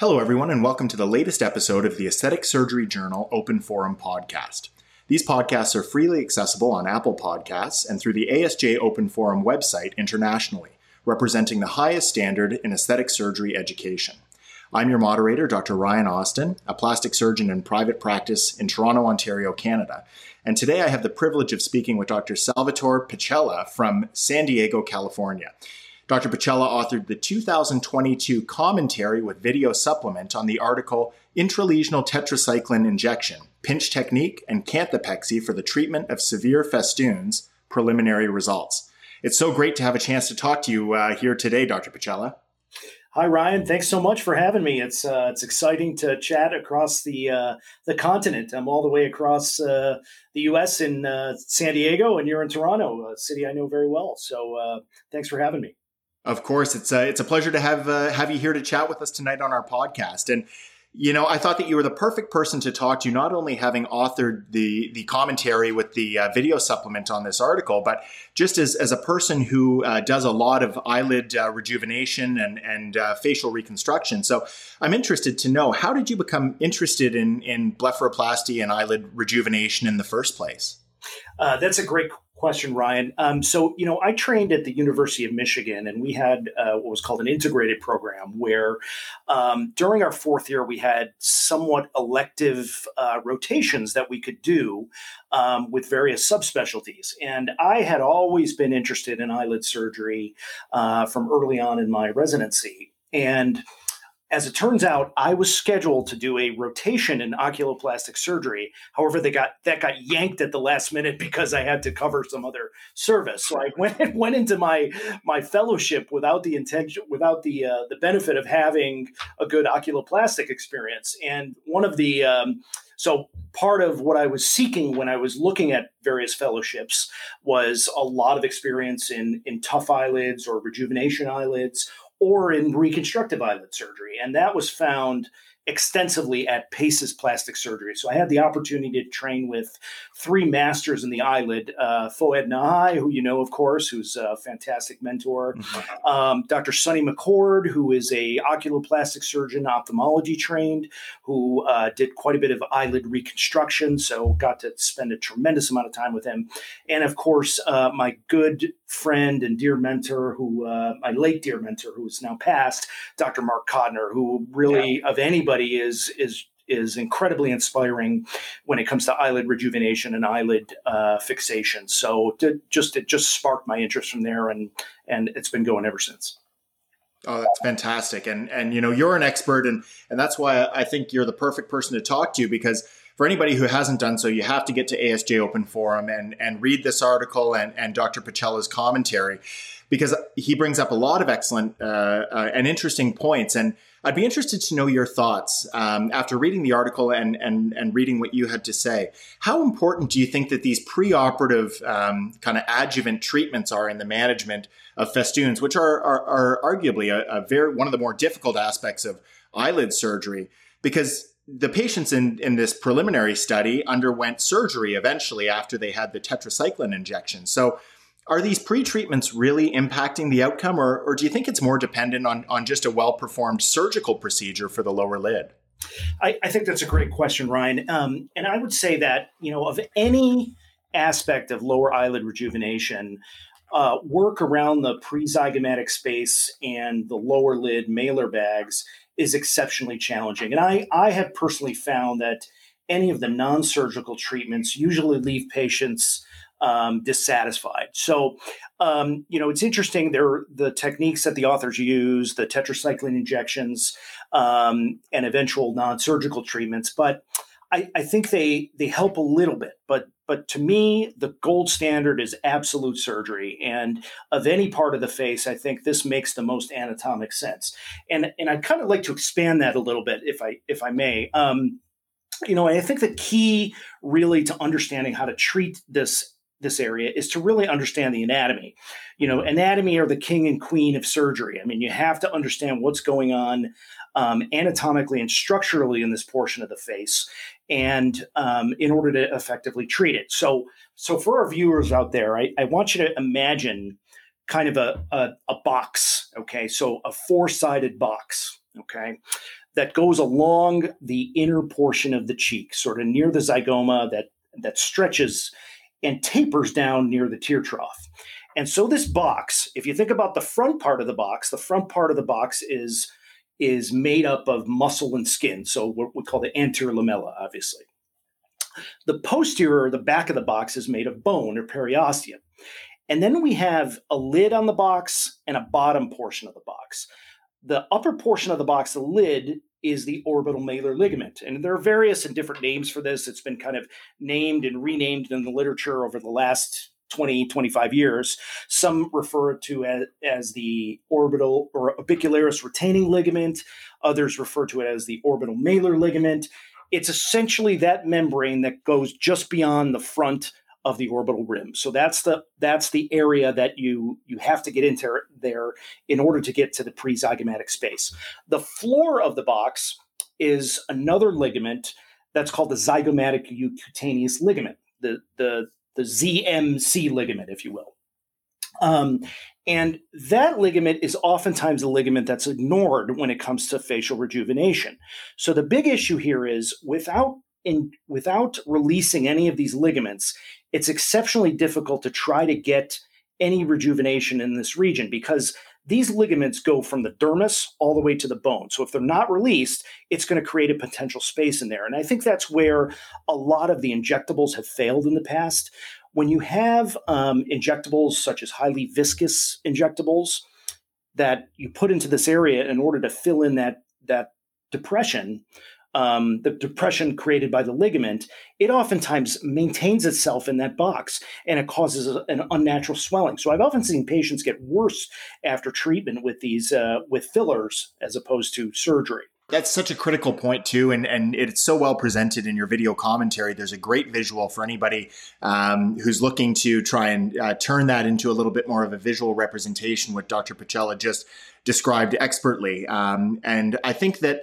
Hello, everyone, and welcome to the latest episode of the Aesthetic Surgery Journal Open Forum podcast. These podcasts are freely accessible on Apple Podcasts and through the ASJ Open Forum website internationally, representing the highest standard in aesthetic surgery education. I'm your moderator, Dr. Ryan Austin, a plastic surgeon in private practice in Toronto, Ontario, Canada. And today I have the privilege of speaking with Dr. Salvatore Pacella from San Diego, California. Dr. Pacella authored the 2022 commentary with video supplement on the article Intralesional Tetracycline Injection Pinch Technique and Canthopexy for the Treatment of Severe Festoons Preliminary Results. It's so great to have a chance to talk to you uh, here today, Dr. Pacella. Hi Ryan, thanks so much for having me. It's uh, it's exciting to chat across the uh, the continent. I'm all the way across uh, the U.S. in uh, San Diego, and you're in Toronto, a city I know very well. So uh, thanks for having me. Of course, it's a, it's a pleasure to have uh, have you here to chat with us tonight on our podcast. And you know, I thought that you were the perfect person to talk to, not only having authored the the commentary with the uh, video supplement on this article, but just as, as a person who uh, does a lot of eyelid uh, rejuvenation and and uh, facial reconstruction. So, I'm interested to know how did you become interested in in blepharoplasty and eyelid rejuvenation in the first place? Uh, that's a great question, Ryan. Um, so, you know, I trained at the University of Michigan, and we had uh, what was called an integrated program where um, during our fourth year, we had somewhat elective uh, rotations that we could do um, with various subspecialties. And I had always been interested in eyelid surgery uh, from early on in my residency. And as it turns out, I was scheduled to do a rotation in oculoplastic surgery. However, they got that got yanked at the last minute because I had to cover some other service. So I went went into my my fellowship without the intention, without the uh, the benefit of having a good oculoplastic experience. And one of the um, so part of what I was seeking when I was looking at various fellowships was a lot of experience in in tough eyelids or rejuvenation eyelids or in reconstructive eyelid surgery. And that was found extensively at Paces Plastic Surgery. So I had the opportunity to train with three masters in the eyelid uh, Foad Nahai, who you know, of course, who's a fantastic mentor, mm-hmm. um, Dr. Sonny McCord, who is a oculoplastic surgeon, ophthalmology trained, who uh, did quite a bit of eyelid reconstruction. So got to spend a tremendous amount of time with him. And of course, uh, my good friend and dear mentor, who uh, my late dear mentor, who is now passed, Dr. Mark Codner, who really, yeah. of anybody, is is is incredibly inspiring when it comes to eyelid rejuvenation and eyelid uh, fixation. So to, just it just sparked my interest from there, and and it's been going ever since. Oh, that's fantastic, and and you know you're an expert, and and that's why I think you're the perfect person to talk to because for anybody who hasn't done so, you have to get to ASJ Open Forum and and read this article and and Dr. Pacella's commentary because he brings up a lot of excellent uh, uh, and interesting points and I'd be interested to know your thoughts um, after reading the article and, and, and reading what you had to say. How important do you think that these preoperative um, kind of adjuvant treatments are in the management of festoons, which are, are, are arguably a, a, very one of the more difficult aspects of eyelid surgery? Because the patients in, in this preliminary study underwent surgery eventually after they had the tetracycline injection. So are these pre-treatments really impacting the outcome, or, or do you think it's more dependent on, on just a well-performed surgical procedure for the lower lid? I, I think that's a great question, Ryan. Um, and I would say that, you know, of any aspect of lower eyelid rejuvenation, uh, work around the prezygomatic space and the lower lid malar bags is exceptionally challenging. And I, I have personally found that any of the non surgical treatments usually leave patients um, dissatisfied. So, um, you know, it's interesting. There, the techniques that the authors use, the tetracycline injections, um, and eventual non-surgical treatments, but I, I, think they they help a little bit. But but to me, the gold standard is absolute surgery, and of any part of the face, I think this makes the most anatomic sense. And and I'd kind of like to expand that a little bit, if I if I may. Um, you know, I think the key really to understanding how to treat this this area is to really understand the anatomy. You know, anatomy are the king and queen of surgery. I mean, you have to understand what's going on um, anatomically and structurally in this portion of the face, and um, in order to effectively treat it. So, so for our viewers out there, I, I want you to imagine kind of a, a, a box. Okay, so a four sided box. Okay, that goes along the inner portion of the cheek, sort of near the zygoma that that stretches and tapers down near the tear trough. And so this box, if you think about the front part of the box, the front part of the box is is made up of muscle and skin. So what we call the anterior lamella, obviously. The posterior, the back of the box, is made of bone or periosteum. And then we have a lid on the box and a bottom portion of the box. The upper portion of the box, the lid, is the orbital malar ligament. And there are various and different names for this. It's been kind of named and renamed in the literature over the last 20, 25 years. Some refer to as, as the orbital or orbicularis retaining ligament. Others refer to it as the orbital malar ligament. It's essentially that membrane that goes just beyond the front of the orbital rim. So that's the that's the area that you you have to get into there in order to get to the prezygomatic space. The floor of the box is another ligament that's called the zygomatic cutaneous ligament. The the the ZMC ligament, if you will. Um, and that ligament is oftentimes a ligament that's ignored when it comes to facial rejuvenation. So the big issue here is without in, without releasing any of these ligaments, it's exceptionally difficult to try to get any rejuvenation in this region because these ligaments go from the dermis all the way to the bone. So if they're not released, it's going to create a potential space in there. And I think that's where a lot of the injectables have failed in the past. When you have um, injectables such as highly viscous injectables that you put into this area in order to fill in that that depression, um, the depression created by the ligament, it oftentimes maintains itself in that box and it causes an unnatural swelling. So I've often seen patients get worse after treatment with these uh, with fillers as opposed to surgery. That's such a critical point too, and and it's so well presented in your video commentary. There's a great visual for anybody um, who's looking to try and uh, turn that into a little bit more of a visual representation. What Dr. Pacella just described expertly, um, and I think that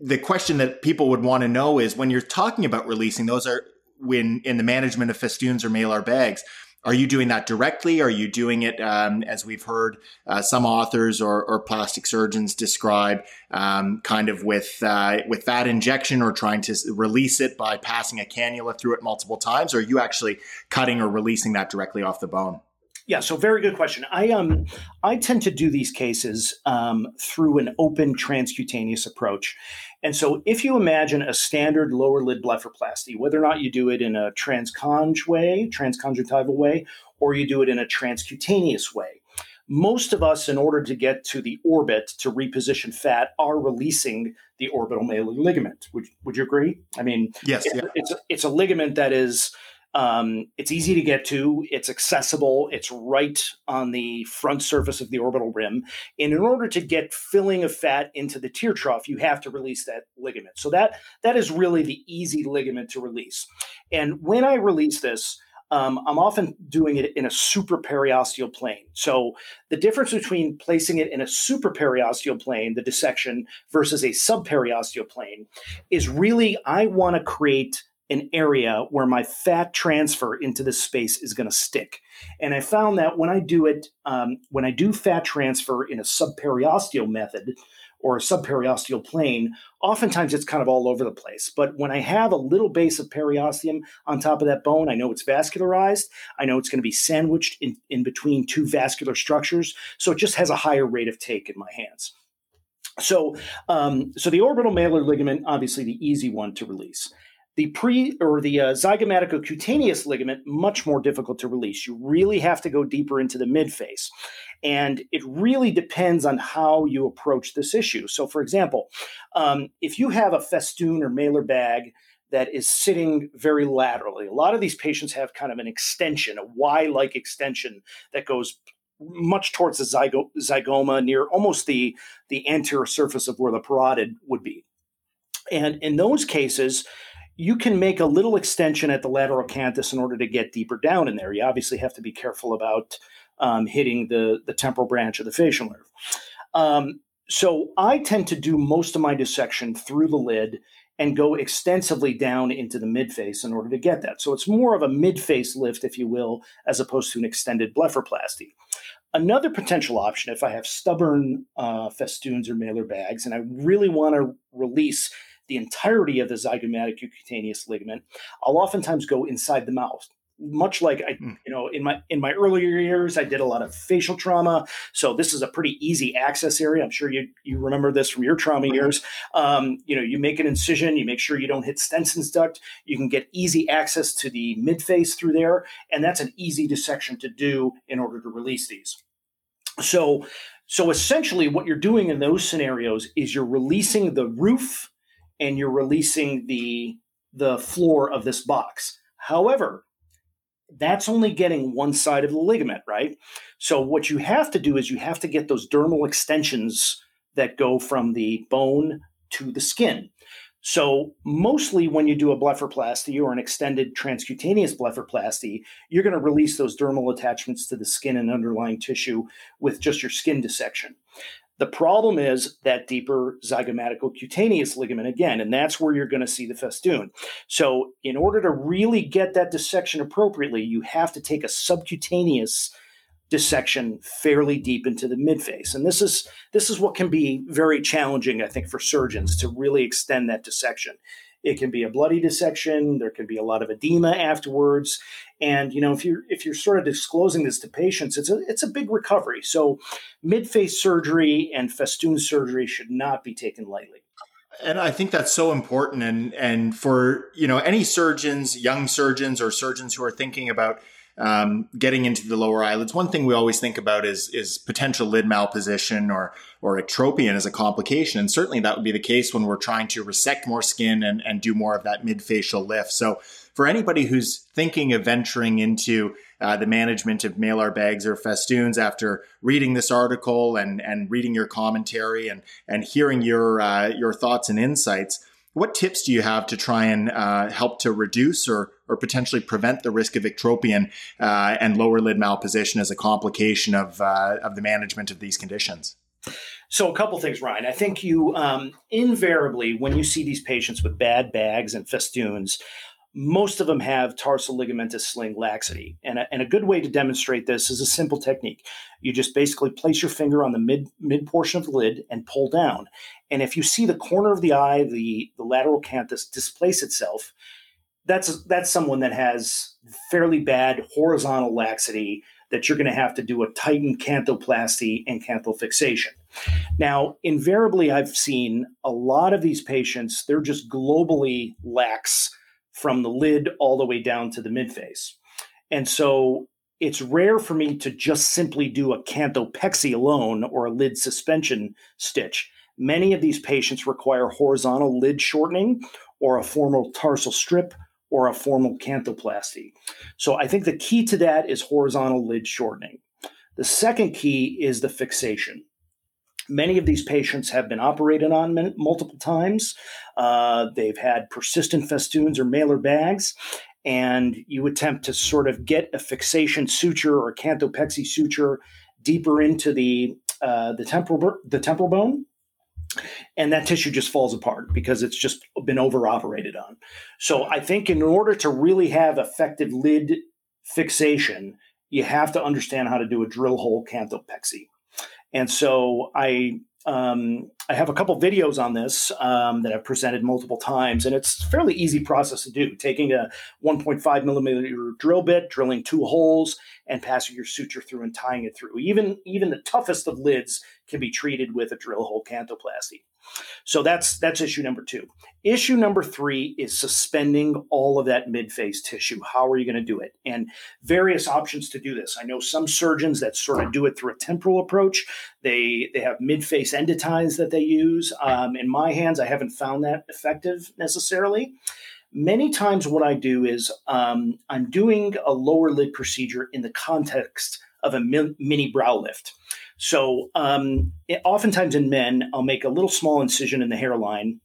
the question that people would want to know is when you're talking about releasing, those are when in the management of festoons or malar bags. Are you doing that directly? Are you doing it, um, as we've heard uh, some authors or, or, plastic surgeons describe, um, kind of with uh, with that injection, or trying to release it by passing a cannula through it multiple times? Or are you actually cutting or releasing that directly off the bone? Yeah, so very good question. I um I tend to do these cases um, through an open transcutaneous approach, and so if you imagine a standard lower lid blepharoplasty, whether or not you do it in a transconj way, transconjunctival way, or you do it in a transcutaneous way, most of us, in order to get to the orbit to reposition fat, are releasing the orbital malar ligament. Would, would you agree? I mean, yes, it's, yeah. it's, it's a ligament that is um, it's easy to get to, it's accessible, it's right on the front surface of the orbital rim. And in order to get filling of fat into the tear trough, you have to release that ligament. So that that is really the easy ligament to release. And when I release this, um, I'm often doing it in a supraperiosteal plane. So the difference between placing it in a supraperiosteal plane, the dissection, versus a subperiosteal plane, is really I want to create an area where my fat transfer into this space is going to stick. And I found that when I do it, um, when I do fat transfer in a subperiosteal method or a subperiosteal plane, oftentimes it's kind of all over the place. But when I have a little base of periosteum on top of that bone, I know it's vascularized. I know it's going to be sandwiched in, in between two vascular structures. So it just has a higher rate of take in my hands. So, um, so the orbital malar ligament, obviously the easy one to release. The pre or the uh, zygomatico-cutaneous ligament much more difficult to release. You really have to go deeper into the midface, and it really depends on how you approach this issue. So, for example, um, if you have a festoon or malar bag that is sitting very laterally, a lot of these patients have kind of an extension, a Y-like extension that goes much towards the zygo- zygoma near almost the the anterior surface of where the parotid would be. And in those cases, you can make a little extension at the lateral canthus in order to get deeper down in there. You obviously have to be careful about um, hitting the, the temporal branch of the facial nerve. Um, so I tend to do most of my dissection through the lid and go extensively down into the midface in order to get that. So it's more of a midface lift, if you will, as opposed to an extended blepharoplasty. Another potential option, if I have stubborn uh, festoons or malar bags and I really want to release the entirety of the zygomatic cutaneous ligament, I'll oftentimes go inside the mouth much like I, hmm. you know, in my in my earlier years, I did a lot of facial trauma. So this is a pretty easy access area. I'm sure you you remember this from your trauma mm-hmm. years. Um, you know, you make an incision, you make sure you don't hit Stensen's duct. You can get easy access to the midface through there, and that's an easy dissection to do in order to release these. So, so essentially, what you're doing in those scenarios is you're releasing the roof and you're releasing the the floor of this box. However, that's only getting one side of the ligament, right? So what you have to do is you have to get those dermal extensions that go from the bone to the skin. So mostly when you do a blepharoplasty or an extended transcutaneous blepharoplasty, you're going to release those dermal attachments to the skin and underlying tissue with just your skin dissection. The problem is that deeper zygomatical-cutaneous ligament again, and that's where you're going to see the festoon. So, in order to really get that dissection appropriately, you have to take a subcutaneous dissection fairly deep into the midface. And this is this is what can be very challenging, I think, for surgeons to really extend that dissection. It can be a bloody dissection. There can be a lot of edema afterwards. And you know, if you're if you're sort of disclosing this to patients, it's a it's a big recovery. So, midface surgery and festoon surgery should not be taken lightly. And I think that's so important. And and for you know any surgeons, young surgeons, or surgeons who are thinking about um, getting into the lower eyelids. One thing we always think about is is potential lid malposition or or ectropion as a complication, and certainly that would be the case when we're trying to resect more skin and and do more of that mid facial lift. So for anybody who's thinking of venturing into uh, the management of malar bags or festoons after reading this article and and reading your commentary and and hearing your uh, your thoughts and insights what tips do you have to try and uh, help to reduce or, or potentially prevent the risk of ectropion uh, and lower lid malposition as a complication of, uh, of the management of these conditions? So, a couple things, Ryan. I think you um, invariably, when you see these patients with bad bags and festoons, most of them have tarsal ligamentous sling laxity. And a, and a good way to demonstrate this is a simple technique. You just basically place your finger on the mid, mid portion of the lid and pull down. And if you see the corner of the eye, the, the lateral canthus displace itself, that's, that's someone that has fairly bad horizontal laxity that you're going to have to do a tightened canthoplasty and canthal fixation. Now, invariably, I've seen a lot of these patients, they're just globally lax from the lid all the way down to the midface. And so it's rare for me to just simply do a canthopexy alone or a lid suspension stitch. Many of these patients require horizontal lid shortening or a formal tarsal strip or a formal canthoplasty. So I think the key to that is horizontal lid shortening. The second key is the fixation. Many of these patients have been operated on multiple times. Uh, they've had persistent festoons or malar bags, and you attempt to sort of get a fixation suture or canthopexy suture deeper into the uh, the temporal the temporal bone, and that tissue just falls apart because it's just been over operated on. So I think in order to really have effective lid fixation, you have to understand how to do a drill hole canthopexy. And so I um, I have a couple videos on this um, that I've presented multiple times, and it's a fairly easy process to do. Taking a 1.5 millimeter drill bit, drilling two holes, and passing your suture through and tying it through. Even even the toughest of lids can be treated with a drill hole canthoplasty. So that's that's issue number two. Issue number three is suspending all of that midface tissue. How are you going to do it? And various options to do this. I know some surgeons that sort of do it through a temporal approach. They they have midface endotines that they use. Um, in my hands, I haven't found that effective necessarily. Many times, what I do is um, I'm doing a lower lid procedure in the context of a mini brow lift. So, um, it, oftentimes in men, I'll make a little small incision in the hairline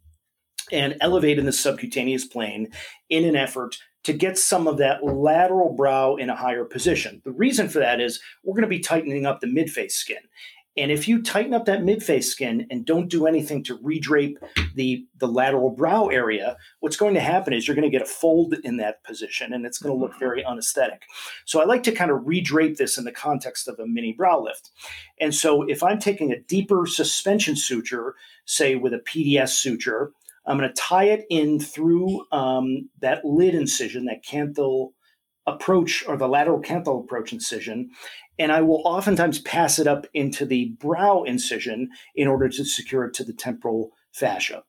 and elevate in the subcutaneous plane in an effort to get some of that lateral brow in a higher position. The reason for that is we're going to be tightening up the midface skin. And if you tighten up that midface skin and don't do anything to redrape the, the lateral brow area, what's going to happen is you're going to get a fold in that position and it's going to look very unesthetic. So I like to kind of redrape this in the context of a mini brow lift. And so if I'm taking a deeper suspension suture, say with a PDS suture, I'm going to tie it in through um, that lid incision, that canthal approach or the lateral canthal approach incision, and I will oftentimes pass it up into the brow incision in order to secure it to the temporal fascia.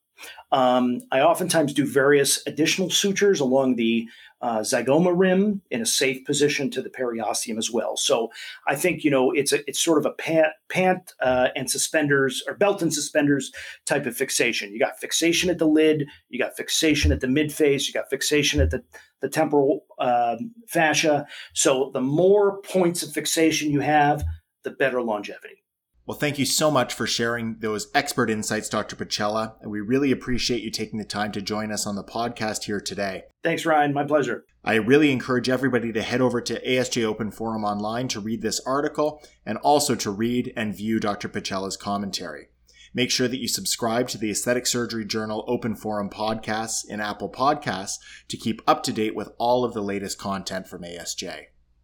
Um, I oftentimes do various additional sutures along the uh, zygoma rim in a safe position to the periosteum as well. So I think you know it's a it's sort of a pant pant uh, and suspenders or belt and suspenders type of fixation. You got fixation at the lid, you got fixation at the midface, you got fixation at the the temporal um, fascia. So the more points of fixation you have, the better longevity. Well, thank you so much for sharing those expert insights, Dr. Pacella. And we really appreciate you taking the time to join us on the podcast here today. Thanks, Ryan. My pleasure. I really encourage everybody to head over to ASJ Open Forum online to read this article and also to read and view Dr. Pacella's commentary. Make sure that you subscribe to the Aesthetic Surgery Journal Open Forum podcasts in Apple Podcasts to keep up to date with all of the latest content from ASJ.